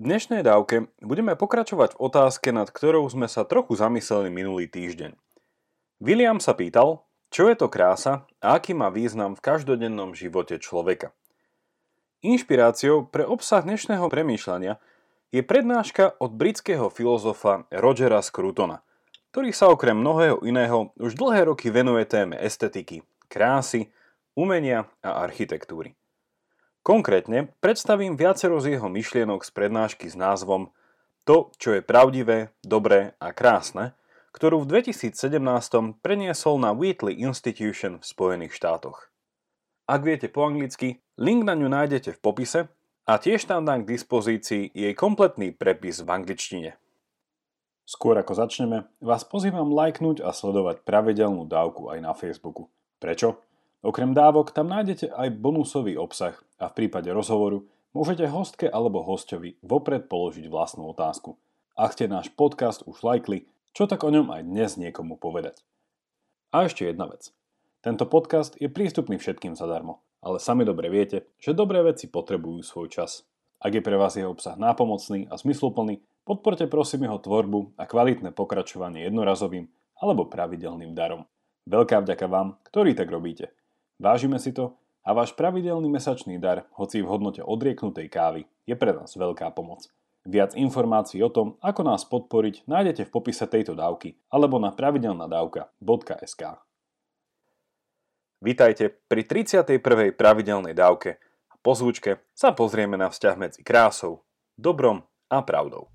V dnešnej dávke budeme pokračovať v otázke, nad ktorou sme sa trochu zamysleli minulý týždeň. William sa pýtal, čo je to krása a aký má význam v každodennom živote človeka. Inšpiráciou pre obsah dnešného premýšľania je prednáška od britského filozofa Rogera Scrutona, ktorý sa okrem mnohého iného už dlhé roky venuje téme estetiky, krásy, umenia a architektúry. Konkrétne predstavím viacero z jeho myšlienok z prednášky s názvom To, čo je pravdivé, dobré a krásne, ktorú v 2017 preniesol na Wheatley Institution v Spojených štátoch. Ak viete po anglicky, link na ňu nájdete v popise a tiež tam dám k dispozícii jej kompletný prepis v angličtine. Skôr ako začneme, vás pozývam lajknúť a sledovať pravidelnú dávku aj na Facebooku. Prečo? Okrem dávok tam nájdete aj bonusový obsah a v prípade rozhovoru môžete hostke alebo hostovi vopred položiť vlastnú otázku. Ak ste náš podcast už lajkli, čo tak o ňom aj dnes niekomu povedať. A ešte jedna vec. Tento podcast je prístupný všetkým zadarmo, ale sami dobre viete, že dobré veci potrebujú svoj čas. Ak je pre vás jeho obsah nápomocný a zmysluplný, podporte prosím jeho tvorbu a kvalitné pokračovanie jednorazovým alebo pravidelným darom. Veľká vďaka vám, ktorí tak robíte. Vážime si to a váš pravidelný mesačný dar, hoci v hodnote odrieknutej kávy, je pre nás veľká pomoc. Viac informácií o tom, ako nás podporiť, nájdete v popise tejto dávky alebo na pravidelnadavka.sk. Vítajte pri 31. pravidelnej dávke a po zvučke sa pozrieme na vzťah medzi krásou, dobrom a pravdou.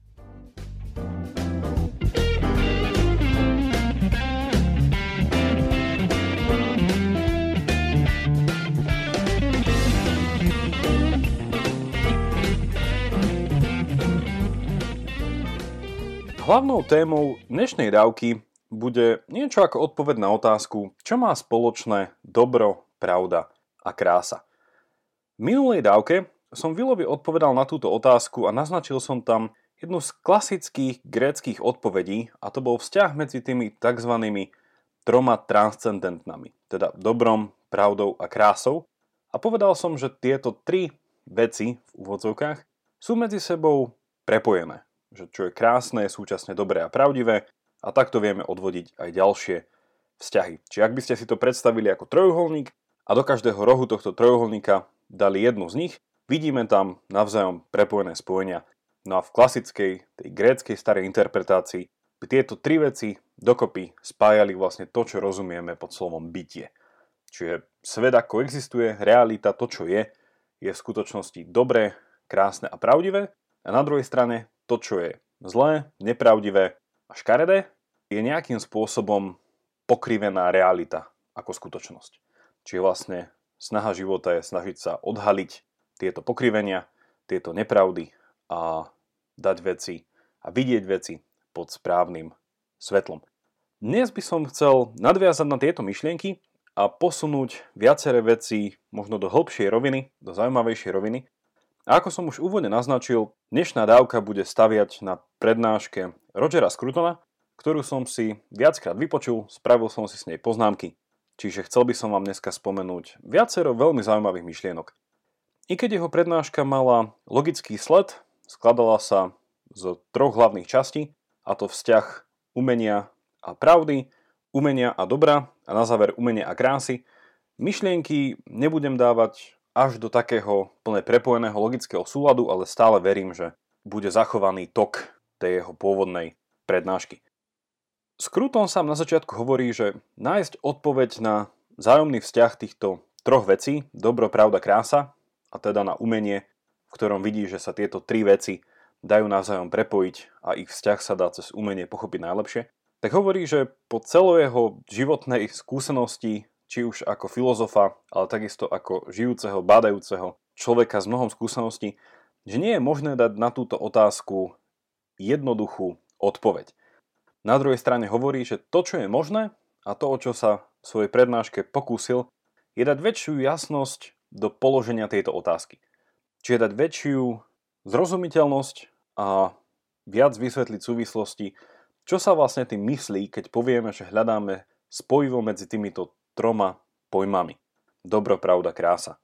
Hlavnou témou dnešnej dávky bude niečo ako odpoveď na otázku, čo má spoločné dobro, pravda a krása. V minulej dávke som Vilovi odpovedal na túto otázku a naznačil som tam jednu z klasických gréckých odpovedí a to bol vzťah medzi tými tzv. troma transcendentnami, teda dobrom, pravdou a krásou. A povedal som, že tieto tri veci v úvodzovkách sú medzi sebou prepojené že čo je krásne, je súčasne dobré a pravdivé a takto vieme odvodiť aj ďalšie vzťahy. Čiže ak by ste si to predstavili ako trojuholník a do každého rohu tohto trojuholníka dali jednu z nich, vidíme tam navzájom prepojené spojenia. No a v klasickej, tej gréckej starej interpretácii by tieto tri veci dokopy spájali vlastne to, čo rozumieme pod slovom bytie. Čiže svet ako existuje, realita, to čo je, je v skutočnosti dobré, krásne a pravdivé. A na druhej strane to, čo je zlé, nepravdivé a škaredé, je nejakým spôsobom pokrivená realita ako skutočnosť. Čiže vlastne snaha života je snažiť sa odhaliť tieto pokrivenia, tieto nepravdy a dať veci a vidieť veci pod správnym svetlom. Dnes by som chcel nadviazať na tieto myšlienky a posunúť viaceré veci možno do hĺbšej roviny, do zaujímavejšej roviny a ako som už úvodne naznačil, dnešná dávka bude staviať na prednáške Rogera Scrutona, ktorú som si viackrát vypočul, spravil som si s nej poznámky. Čiže chcel by som vám dneska spomenúť viacero veľmi zaujímavých myšlienok. I keď jeho prednáška mala logický sled, skladala sa z troch hlavných častí, a to vzťah umenia a pravdy, umenia a dobra a na záver umenia a krásy, myšlienky nebudem dávať až do takého plne prepojeného logického súladu, ale stále verím, že bude zachovaný tok tej jeho pôvodnej prednášky. Skruton sám na začiatku hovorí, že nájsť odpoveď na zájomný vzťah týchto troch vecí, dobro, pravda, krása, a teda na umenie, v ktorom vidí, že sa tieto tri veci dajú navzájom prepojiť a ich vzťah sa dá cez umenie pochopiť najlepšie, tak hovorí, že po celej jeho životnej skúsenosti či už ako filozofa, ale takisto ako žijúceho, bádajúceho človeka s mnohom skúseností, že nie je možné dať na túto otázku jednoduchú odpoveď. Na druhej strane hovorí, že to, čo je možné a to, o čo sa v svojej prednáške pokúsil, je dať väčšiu jasnosť do položenia tejto otázky. Čiže dať väčšiu zrozumiteľnosť a viac vysvetliť súvislosti, čo sa vlastne tým myslí, keď povieme, že hľadáme spojivo medzi týmito troma pojmami. Dobro, pravda, krása.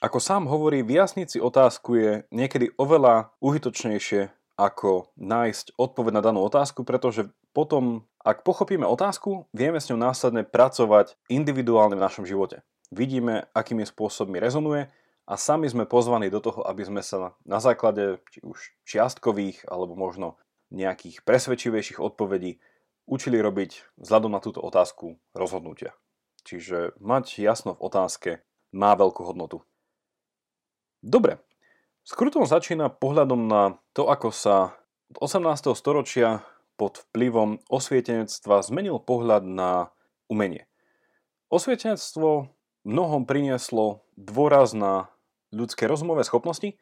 Ako sám hovorí, vyjasniť si otázku je niekedy oveľa užitočnejšie ako nájsť odpoveď na danú otázku, pretože potom, ak pochopíme otázku, vieme s ňou následne pracovať individuálne v našom živote. Vidíme, akými spôsobmi rezonuje a sami sme pozvaní do toho, aby sme sa na základe či už čiastkových alebo možno nejakých presvedčivejších odpovedí učili robiť vzhľadom na túto otázku rozhodnutia. Čiže mať jasno v otázke má veľkú hodnotu. Dobre, Skrutom začína pohľadom na to, ako sa od 18. storočia pod vplyvom osvietenectva zmenil pohľad na umenie. Osvietenectvo mnohom prinieslo dôraz na ľudské rozumové schopnosti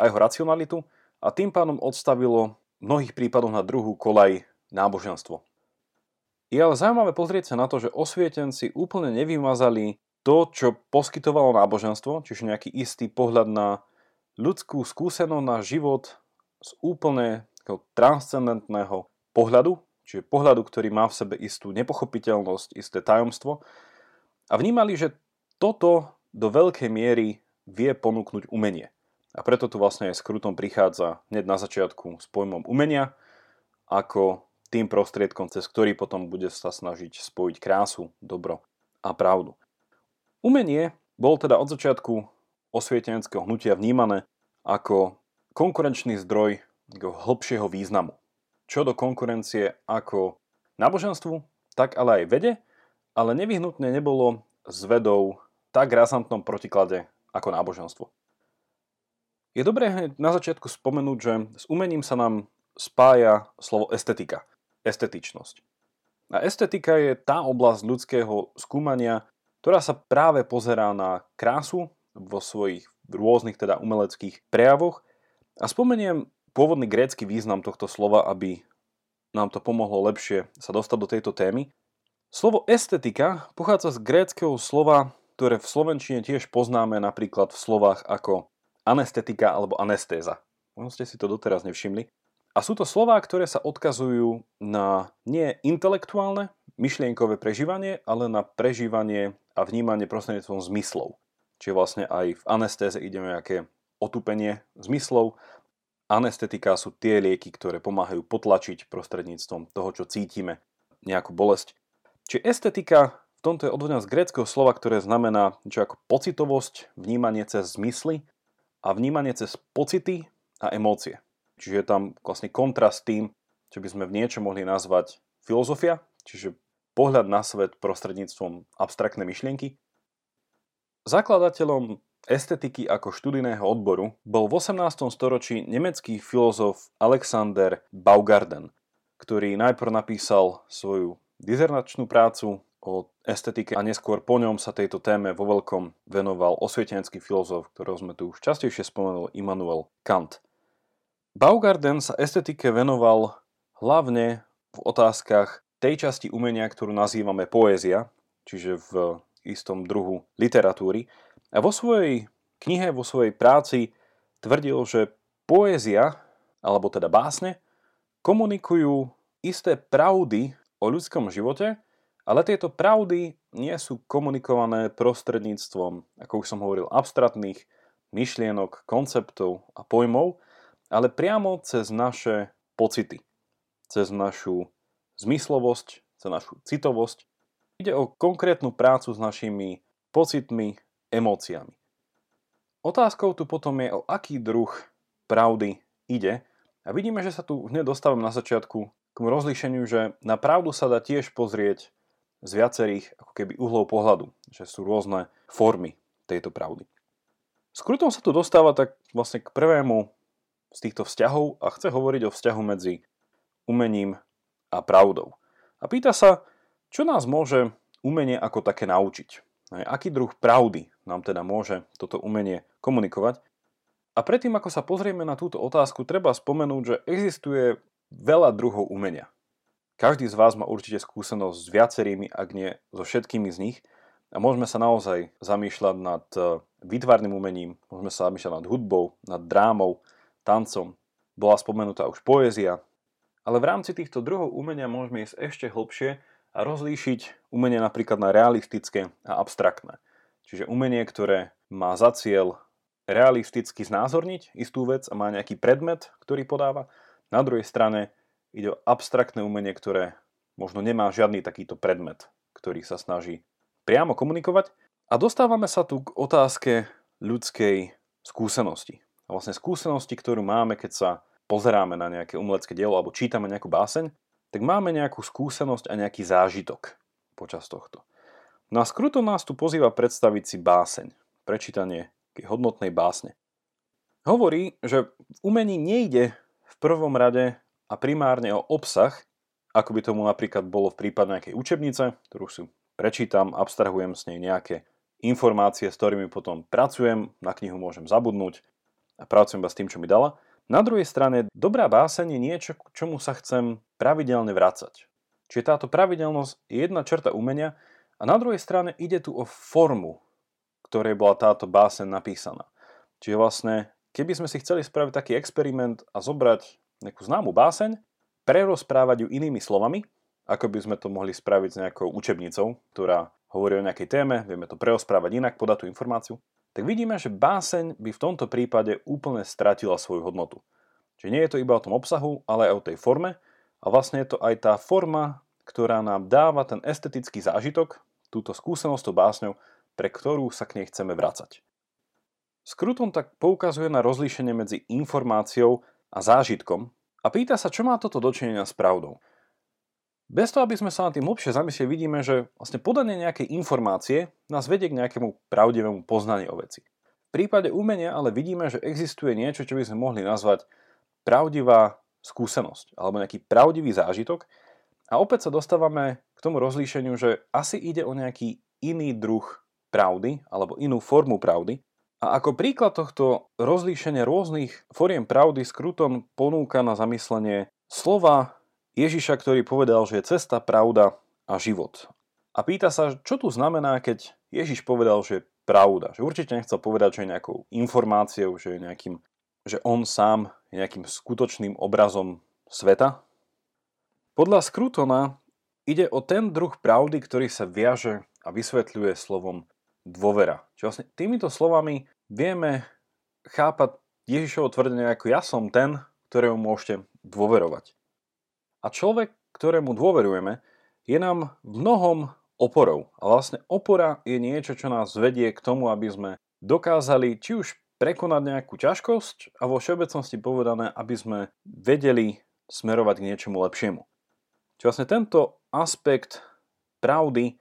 a jeho racionalitu a tým pádom odstavilo v mnohých prípadoch na druhú kolaj náboženstvo. Je ale zaujímavé pozrieť sa na to, že osvietenci úplne nevymazali to, čo poskytovalo náboženstvo, čiže nejaký istý pohľad na ľudskú skúsenosť na život z úplne transcendentného pohľadu, čiže pohľadu, ktorý má v sebe istú nepochopiteľnosť, isté tajomstvo a vnímali, že toto do veľkej miery vie ponúknuť umenie. A preto tu vlastne aj skrutom prichádza hneď na začiatku s pojmom umenia ako tým prostriedkom, cez ktorý potom bude sa snažiť spojiť krásu, dobro a pravdu. Umenie bol teda od začiatku osvieteneckého hnutia vnímané ako konkurenčný zdroj hlbšieho významu. Čo do konkurencie ako náboženstvu, tak ale aj vede, ale nevyhnutne nebolo s vedou tak razantnom protiklade ako náboženstvo. Je dobré hneď na začiatku spomenúť, že s umením sa nám spája slovo estetika, estetičnosť. A estetika je tá oblasť ľudského skúmania, ktorá sa práve pozerá na krásu vo svojich rôznych teda umeleckých prejavoch a spomeniem pôvodný grécky význam tohto slova, aby nám to pomohlo lepšie sa dostať do tejto témy. Slovo estetika pochádza z gréckého slova, ktoré v slovenčine tiež poznáme napríklad v slovách ako anestetika alebo anestéza. Možno ste si to doteraz nevšimli. A sú to slová, ktoré sa odkazujú na nie intelektuálne, myšlienkové prežívanie, ale na prežívanie a vnímanie prostredníctvom zmyslov. Čiže vlastne aj v anestéze ide o nejaké otupenie zmyslov. Anestetika sú tie lieky, ktoré pomáhajú potlačiť prostredníctvom toho, čo cítime, nejakú bolesť. Čiže estetika v tomto je odvodená z gréckého slova, ktoré znamená niečo ako pocitovosť, vnímanie cez zmysly a vnímanie cez pocity a emócie. Čiže je tam vlastne kontrast tým, čo by sme v niečom mohli nazvať filozofia, čiže pohľad na svet prostredníctvom abstraktnej myšlienky Zakladateľom estetiky ako študijného odboru bol v 18. storočí nemecký filozof Alexander Baugarden, ktorý najprv napísal svoju dizernačnú prácu o estetike a neskôr po ňom sa tejto téme vo veľkom venoval osvietenecký filozof, ktorého sme tu už častejšie spomenuli, Immanuel Kant. Baugarden sa estetike venoval hlavne v otázkach tej časti umenia, ktorú nazývame poézia, čiže v istom druhu literatúry. A vo svojej knihe, vo svojej práci tvrdil, že poézia, alebo teda básne, komunikujú isté pravdy o ľudskom živote, ale tieto pravdy nie sú komunikované prostredníctvom, ako už som hovoril, abstraktných myšlienok, konceptov a pojmov, ale priamo cez naše pocity, cez našu zmyslovosť, cez našu citovosť Ide o konkrétnu prácu s našimi pocitmi, emóciami. Otázkou tu potom je, o aký druh pravdy ide. A vidíme, že sa tu hneď dostávam na začiatku k rozlíšeniu, že na pravdu sa dá tiež pozrieť z viacerých ako keby uhlov pohľadu, že sú rôzne formy tejto pravdy. Skrutom sa tu dostáva tak vlastne k prvému z týchto vzťahov a chce hovoriť o vzťahu medzi umením a pravdou. A pýta sa, čo nás môže umenie ako také naučiť? Aký druh pravdy nám teda môže toto umenie komunikovať? A predtým, ako sa pozrieme na túto otázku, treba spomenúť, že existuje veľa druhov umenia. Každý z vás má určite skúsenosť s viacerými, ak nie so všetkými z nich. A môžeme sa naozaj zamýšľať nad e, výtvarným umením, môžeme sa zamýšľať nad hudbou, nad drámou, tancom. Bola spomenutá už poézia. Ale v rámci týchto druhov umenia môžeme ísť ešte hlbšie a rozlíšiť umenie napríklad na realistické a abstraktné. Čiže umenie, ktoré má za cieľ realisticky znázorniť istú vec a má nejaký predmet, ktorý podáva. Na druhej strane ide o abstraktné umenie, ktoré možno nemá žiadny takýto predmet, ktorý sa snaží priamo komunikovať. A dostávame sa tu k otázke ľudskej skúsenosti. A vlastne skúsenosti, ktorú máme, keď sa pozeráme na nejaké umelecké dielo alebo čítame nejakú báseň, tak máme nejakú skúsenosť a nejaký zážitok počas tohto. No a skruto nás tu pozýva predstaviť si báseň, prečítanie hodnotnej básne. Hovorí, že v umení nejde v prvom rade a primárne o obsah, ako by tomu napríklad bolo v prípade nejakej učebnice, ktorú si prečítam, abstrahujem s nej nejaké informácie, s ktorými potom pracujem, na knihu môžem zabudnúť a pracujem iba s tým, čo mi dala. Na druhej strane, dobrá báseň je niečo, k čomu sa chcem pravidelne vracať. Čiže táto pravidelnosť je jedna črta umenia a na druhej strane ide tu o formu, ktorej bola táto báseň napísaná. Čiže vlastne, keby sme si chceli spraviť taký experiment a zobrať nejakú známu báseň, prerozprávať ju inými slovami, ako by sme to mohli spraviť s nejakou učebnicou, ktorá hovorí o nejakej téme, vieme to preosprávať inak, podať tú informáciu, tak vidíme, že báseň by v tomto prípade úplne stratila svoju hodnotu. Čiže nie je to iba o tom obsahu, ale aj o tej forme a vlastne je to aj tá forma, ktorá nám dáva ten estetický zážitok, túto skúsenosť s básňou, pre ktorú sa k nej chceme vracať. Skruton tak poukazuje na rozlíšenie medzi informáciou a zážitkom a pýta sa, čo má toto dočinenia s pravdou. Bez toho, aby sme sa na tým hlbšie zamysleli, vidíme, že vlastne podanie nejakej informácie nás vedie k nejakému pravdivému poznaniu o veci. V prípade umenia ale vidíme, že existuje niečo, čo by sme mohli nazvať pravdivá skúsenosť alebo nejaký pravdivý zážitok a opäť sa dostávame k tomu rozlíšeniu, že asi ide o nejaký iný druh pravdy alebo inú formu pravdy. A ako príklad tohto rozlíšenia rôznych foriem pravdy Skruton ponúka na zamyslenie slova Ježiša, ktorý povedal, že je cesta, pravda a život. A pýta sa, čo tu znamená, keď Ježiš povedal, že je pravda. Že určite nechcel povedať, že je nejakou informáciou, že, je nejakým, že on sám je nejakým skutočným obrazom sveta. Podľa Skrutona ide o ten druh pravdy, ktorý sa viaže a vysvetľuje slovom dôvera. Čiže vlastne týmito slovami vieme chápať Ježišovo tvrdenie ako ja som ten, ktorému môžete dôverovať. A človek, ktorému dôverujeme, je nám v mnohom oporou. A vlastne opora je niečo, čo nás vedie k tomu, aby sme dokázali či už prekonať nejakú ťažkosť a vo všeobecnosti povedané, aby sme vedeli smerovať k niečomu lepšiemu. Čiže vlastne tento aspekt pravdy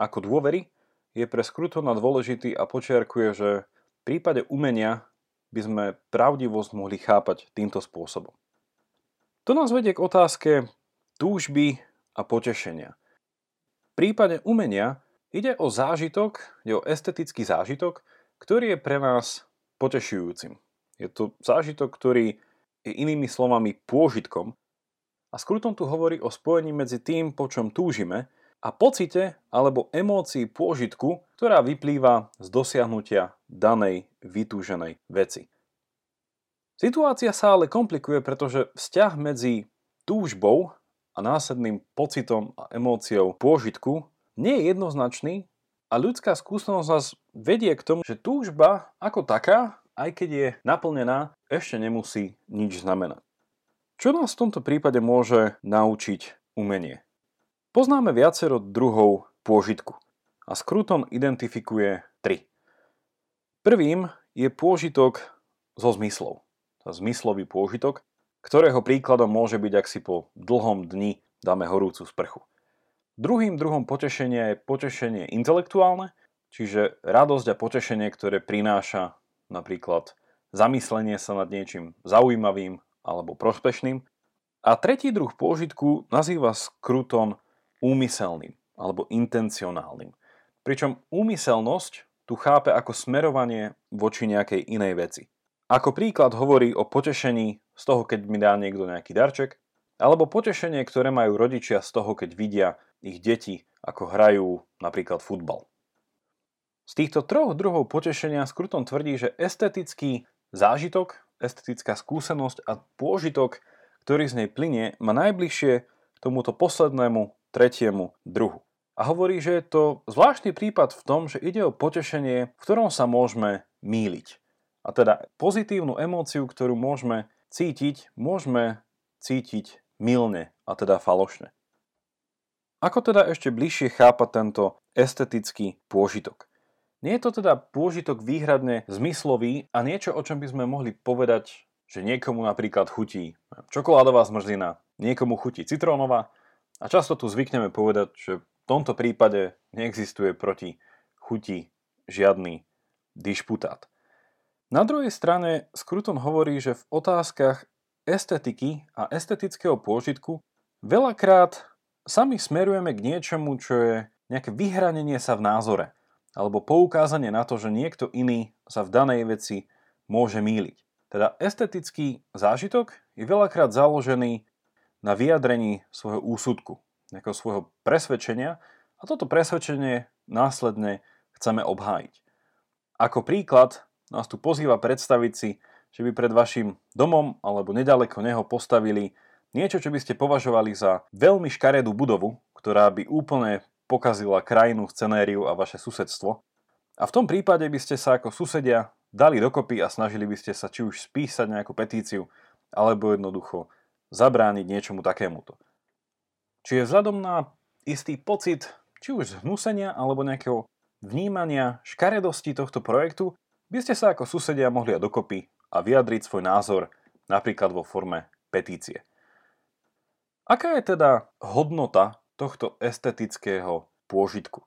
ako dôvery je pre Scrutona dôležitý a počiarkuje, že v prípade umenia by sme pravdivosť mohli chápať týmto spôsobom. To nás vedie k otázke túžby a potešenia. V prípade umenia ide o zážitok, ide o estetický zážitok, ktorý je pre nás potešujúcim. Je to zážitok, ktorý je inými slovami pôžitkom a Skruton tu hovorí o spojení medzi tým, po čom túžime a pocite alebo emócii pôžitku, ktorá vyplýva z dosiahnutia danej vytúženej veci. Situácia sa ale komplikuje, pretože vzťah medzi túžbou a následným pocitom a emóciou pôžitku nie je jednoznačný a ľudská skúsenosť nás vedie k tomu, že túžba ako taká, aj keď je naplnená, ešte nemusí nič znamenať. Čo nás v tomto prípade môže naučiť umenie? Poznáme viacero druhov pôžitku a Skruton identifikuje tri. Prvým je pôžitok zo zmyslov. Zmyslový pôžitok, ktorého príkladom môže byť, ak si po dlhom dni dáme horúcu sprchu. Druhým druhom potešenia je potešenie intelektuálne, čiže radosť a potešenie, ktoré prináša napríklad zamyslenie sa nad niečím zaujímavým alebo prospešným. A tretí druh pôžitku nazýva Skruton úmyselným alebo intencionálnym. Pričom úmyselnosť tu chápe ako smerovanie voči nejakej inej veci. Ako príklad hovorí o potešení z toho, keď mi dá niekto nejaký darček, alebo potešenie, ktoré majú rodičia z toho, keď vidia ich deti, ako hrajú napríklad futbal. Z týchto troch druhov potešenia Skruton tvrdí, že estetický zážitok, estetická skúsenosť a pôžitok, ktorý z nej plinie, má najbližšie k tomuto poslednému tretiemu druhu. A hovorí, že je to zvláštny prípad v tom, že ide o potešenie, v ktorom sa môžeme míliť. A teda pozitívnu emóciu, ktorú môžeme cítiť, môžeme cítiť milne, a teda falošne. Ako teda ešte bližšie chápať tento estetický pôžitok? Nie je to teda pôžitok výhradne zmyslový a niečo, o čom by sme mohli povedať, že niekomu napríklad chutí čokoládová zmrzlina, niekomu chutí citrónová a často tu zvykneme povedať, že v tomto prípade neexistuje proti chuti žiadny dišputát. Na druhej strane Skruton hovorí, že v otázkach estetiky a estetického pôžitku veľakrát sami smerujeme k niečomu, čo je nejaké vyhranenie sa v názore alebo poukázanie na to, že niekto iný sa v danej veci môže míliť. Teda estetický zážitok je veľakrát založený na vyjadrení svojho úsudku, nejakého svojho presvedčenia a toto presvedčenie následne chceme obhájiť. Ako príklad nás tu pozýva predstaviť si, že by pred vašim domom alebo nedaleko neho postavili niečo, čo by ste považovali za veľmi škaredú budovu, ktorá by úplne pokazila krajinu, scenériu a vaše susedstvo. A v tom prípade by ste sa ako susedia dali dokopy a snažili by ste sa či už spísať nejakú petíciu, alebo jednoducho zabrániť niečomu takémuto. Čiže vzhľadom na istý pocit, či už zhnusenia alebo nejakého vnímania škaredosti tohto projektu, by ste sa ako susedia mohli dokopy a vyjadriť svoj názor napríklad vo forme petície. Aká je teda hodnota tohto estetického pôžitku?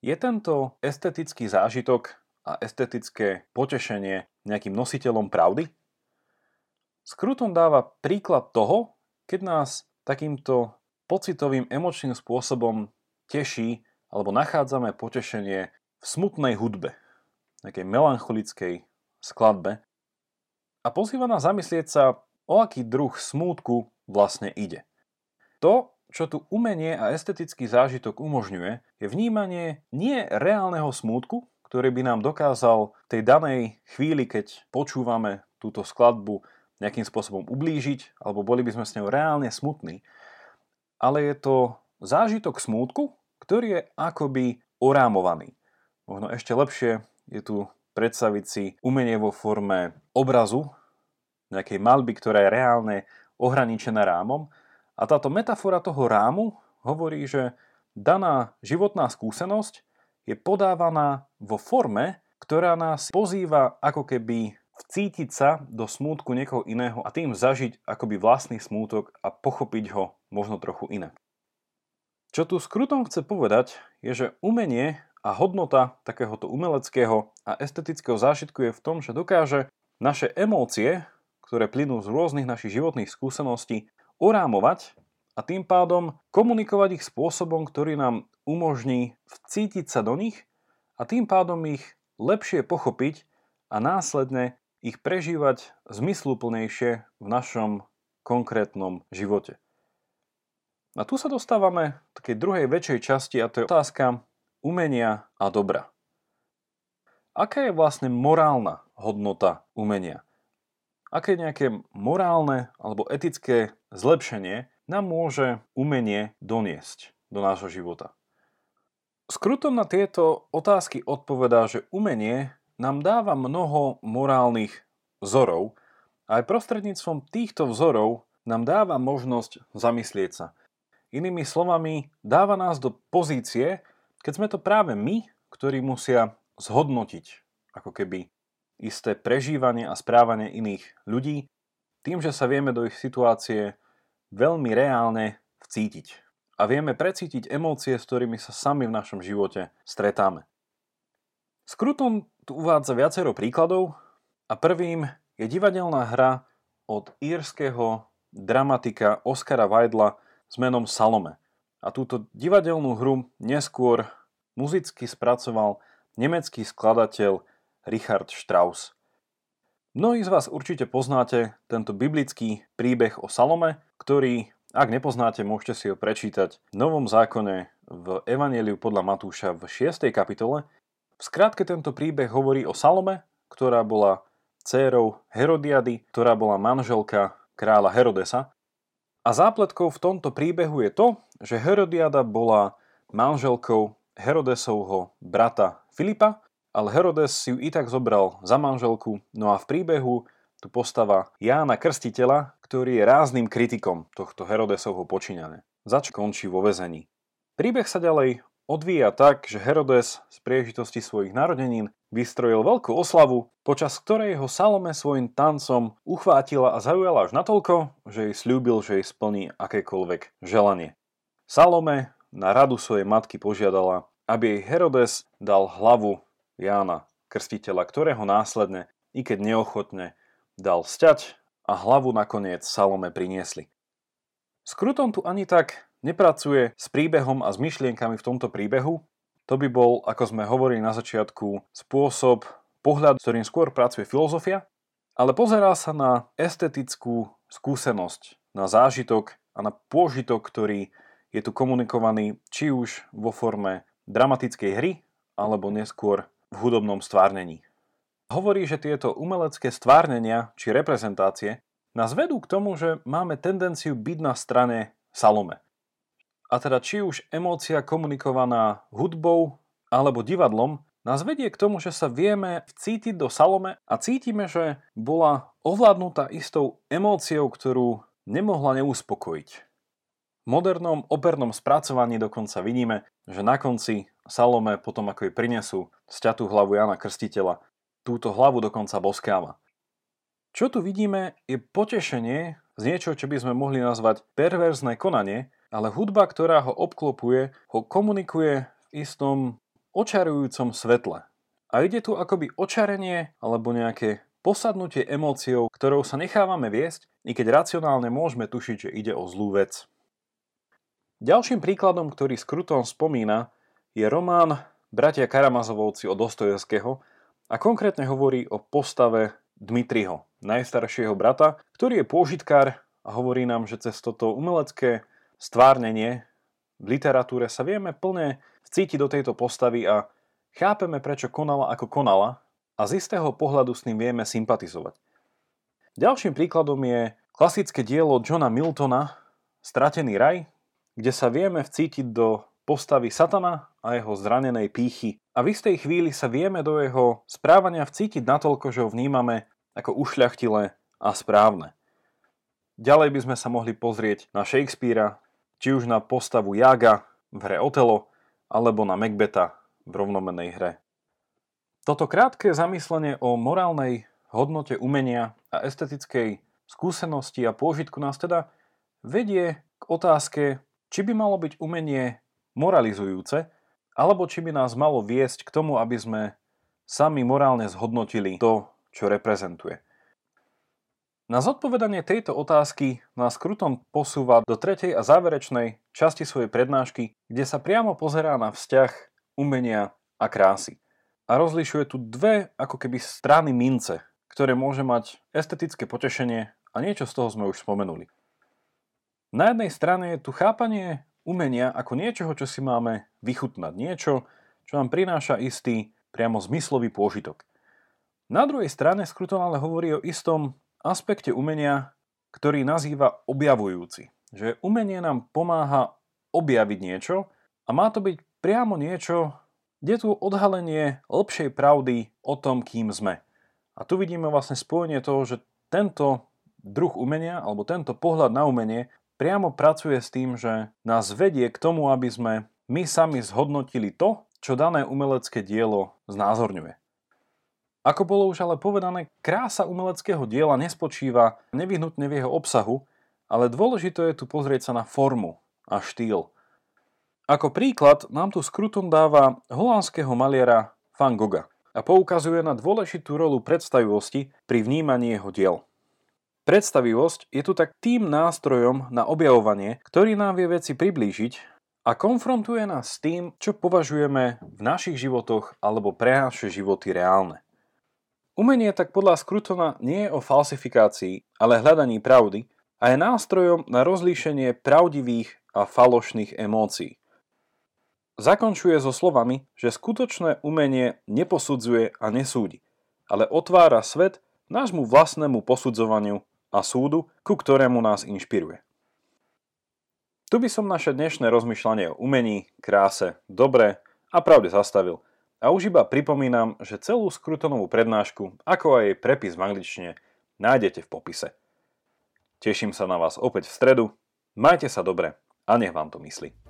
Je tento estetický zážitok a estetické potešenie nejakým nositeľom pravdy? Skruton dáva príklad toho, keď nás takýmto pocitovým emočným spôsobom teší alebo nachádzame potešenie v smutnej hudbe, nejakej melancholickej skladbe a pozýva nás zamyslieť sa, o aký druh smútku vlastne ide. To, čo tu umenie a estetický zážitok umožňuje, je vnímanie nie reálneho smútku, ktorý by nám dokázal tej danej chvíli, keď počúvame túto skladbu, nejakým spôsobom ublížiť, alebo boli by sme s ňou reálne smutní. Ale je to zážitok smútku, ktorý je akoby orámovaný. Možno ešte lepšie je tu predstaviť si umenie vo forme obrazu, nejakej malby, ktorá je reálne ohraničená rámom. A táto metafora toho rámu hovorí, že daná životná skúsenosť je podávaná vo forme, ktorá nás pozýva ako keby vcítiť sa do smútku niekoho iného a tým zažiť akoby vlastný smútok a pochopiť ho možno trochu inak. Čo tu skrutom chce povedať, je, že umenie a hodnota takéhoto umeleckého a estetického zážitku je v tom, že dokáže naše emócie, ktoré plynú z rôznych našich životných skúseností, orámovať a tým pádom komunikovať ich spôsobom, ktorý nám umožní vcítiť sa do nich a tým pádom ich lepšie pochopiť a následne ich prežívať zmysluplnejšie v našom konkrétnom živote. A tu sa dostávame v takej druhej väčšej časti a to je otázka, umenia a dobra. Aká je vlastne morálna hodnota umenia? Aké nejaké morálne alebo etické zlepšenie nám môže umenie doniesť do nášho života? Skrutom na tieto otázky odpovedá, že umenie nám dáva mnoho morálnych vzorov a aj prostredníctvom týchto vzorov nám dáva možnosť zamyslieť sa. Inými slovami, dáva nás do pozície, keď sme to práve my, ktorí musia zhodnotiť ako keby isté prežívanie a správanie iných ľudí, tým, že sa vieme do ich situácie veľmi reálne vcítiť. A vieme precítiť emócie, s ktorými sa sami v našom živote stretáme. Skrutom tu uvádza viacero príkladov a prvým je divadelná hra od írskeho dramatika Oscara Weidla s menom Salome. A túto divadelnú hru neskôr muzicky spracoval nemecký skladateľ Richard Strauss. Mnohí z vás určite poznáte tento biblický príbeh o Salome, ktorý, ak nepoznáte, môžete si ho prečítať v Novom zákone v Evangeliu podľa Matúša v 6. kapitole. V skratke tento príbeh hovorí o Salome, ktorá bola dcérou Herodiady, ktorá bola manželka kráľa Herodesa a zápletkou v tomto príbehu je to, že Herodiada bola manželkou Herodesovho brata Filipa ale Herodes si ju i tak zobral za manželku, no a v príbehu tu postava Jána Krstiteľa, ktorý je rázným kritikom tohto Herodesovho počínania. Zač končí vo vezení. Príbeh sa ďalej odvíja tak, že Herodes z príležitosti svojich narodenín vystrojil veľkú oslavu, počas ktorej ho Salome svojim tancom uchvátila a zaujala až natoľko, že jej slúbil, že jej splní akékoľvek želanie. Salome na radu svojej matky požiadala, aby jej Herodes dal hlavu Jána Krstiteľa, ktorého následne, i keď neochotne, dal stať a hlavu nakoniec Salome priniesli. Skruton tu ani tak nepracuje s príbehom a s myšlienkami v tomto príbehu. To by bol, ako sme hovorili na začiatku, spôsob, pohľad, s ktorým skôr pracuje filozofia, ale pozerá sa na estetickú skúsenosť, na zážitok a na pôžitok, ktorý je tu komunikovaný či už vo forme dramatickej hry, alebo neskôr v hudobnom stvárnení. Hovorí, že tieto umelecké stvárnenia či reprezentácie nás vedú k tomu, že máme tendenciu byť na strane Salome. A teda či už emócia komunikovaná hudbou alebo divadlom nás vedie k tomu, že sa vieme vcítiť do Salome a cítime, že bola ovládnutá istou emóciou, ktorú nemohla neuspokojiť modernom opernom spracovaní dokonca vidíme, že na konci Salome, potom ako jej prinesú sťatú hlavu Jana Krstiteľa, túto hlavu dokonca boskáva. Čo tu vidíme je potešenie z niečo, čo by sme mohli nazvať perverzné konanie, ale hudba, ktorá ho obklopuje, ho komunikuje v istom očarujúcom svetle. A ide tu akoby očarenie alebo nejaké posadnutie emóciou, ktorou sa nechávame viesť, i keď racionálne môžeme tušiť, že ide o zlú vec. Ďalším príkladom, ktorý Skruton spomína, je román Bratia Karamazovovci od Dostojevského a konkrétne hovorí o postave Dmitriho, najstaršieho brata, ktorý je pôžitkár a hovorí nám, že cez toto umelecké stvárnenie v literatúre sa vieme plne vcítiť do tejto postavy a chápeme, prečo konala ako konala a z istého pohľadu s ním vieme sympatizovať. Ďalším príkladom je klasické dielo Johna Miltona Stratený raj, kde sa vieme vcítiť do postavy satana a jeho zranenej pýchy. A v istej chvíli sa vieme do jeho správania vcítiť natoľko, že ho vnímame ako ušľachtilé a správne. Ďalej by sme sa mohli pozrieť na Shakespearea, či už na postavu Jaga v hre Otelo, alebo na Macbeta v rovnomenej hre. Toto krátke zamyslenie o morálnej hodnote umenia a estetickej skúsenosti a pôžitku nás teda vedie k otázke, či by malo byť umenie moralizujúce, alebo či by nás malo viesť k tomu, aby sme sami morálne zhodnotili to, čo reprezentuje. Na zodpovedanie tejto otázky nás Kruton posúva do tretej a záverečnej časti svojej prednášky, kde sa priamo pozerá na vzťah umenia a krásy. A rozlišuje tu dve ako keby strany mince, ktoré môže mať estetické potešenie a niečo z toho sme už spomenuli. Na jednej strane je tu chápanie umenia ako niečoho, čo si máme vychutnať. Niečo, čo nám prináša istý priamo zmyslový pôžitok. Na druhej strane Skruton ale hovorí o istom aspekte umenia, ktorý nazýva objavujúci. Že umenie nám pomáha objaviť niečo a má to byť priamo niečo, kde tu odhalenie lepšej pravdy o tom, kým sme. A tu vidíme vlastne spojenie toho, že tento druh umenia alebo tento pohľad na umenie priamo pracuje s tým, že nás vedie k tomu, aby sme my sami zhodnotili to, čo dané umelecké dielo znázorňuje. Ako bolo už ale povedané, krása umeleckého diela nespočíva nevyhnutne v jeho obsahu, ale dôležité je tu pozrieť sa na formu a štýl. Ako príklad nám tu Skruton dáva holandského maliera Van Gogha a poukazuje na dôležitú rolu predstavivosti pri vnímaní jeho diel. Predstavivosť je tu tak tým nástrojom na objavovanie, ktorý nám vie veci priblížiť a konfrontuje nás s tým, čo považujeme v našich životoch alebo pre naše životy reálne. Umenie tak podľa Skrutona nie je o falsifikácii, ale hľadaní pravdy a je nástrojom na rozlíšenie pravdivých a falošných emócií. Zakončuje so slovami, že skutočné umenie neposudzuje a nesúdi, ale otvára svet nášmu vlastnému posudzovaniu a súdu, ku ktorému nás inšpiruje. Tu by som naše dnešné rozmýšľanie o umení, kráse, dobre a pravde zastavil a už iba pripomínam, že celú skrutonovú prednášku, ako aj jej prepis v angličtine, nájdete v popise. Teším sa na vás opäť v stredu, majte sa dobre a nech vám to myslí.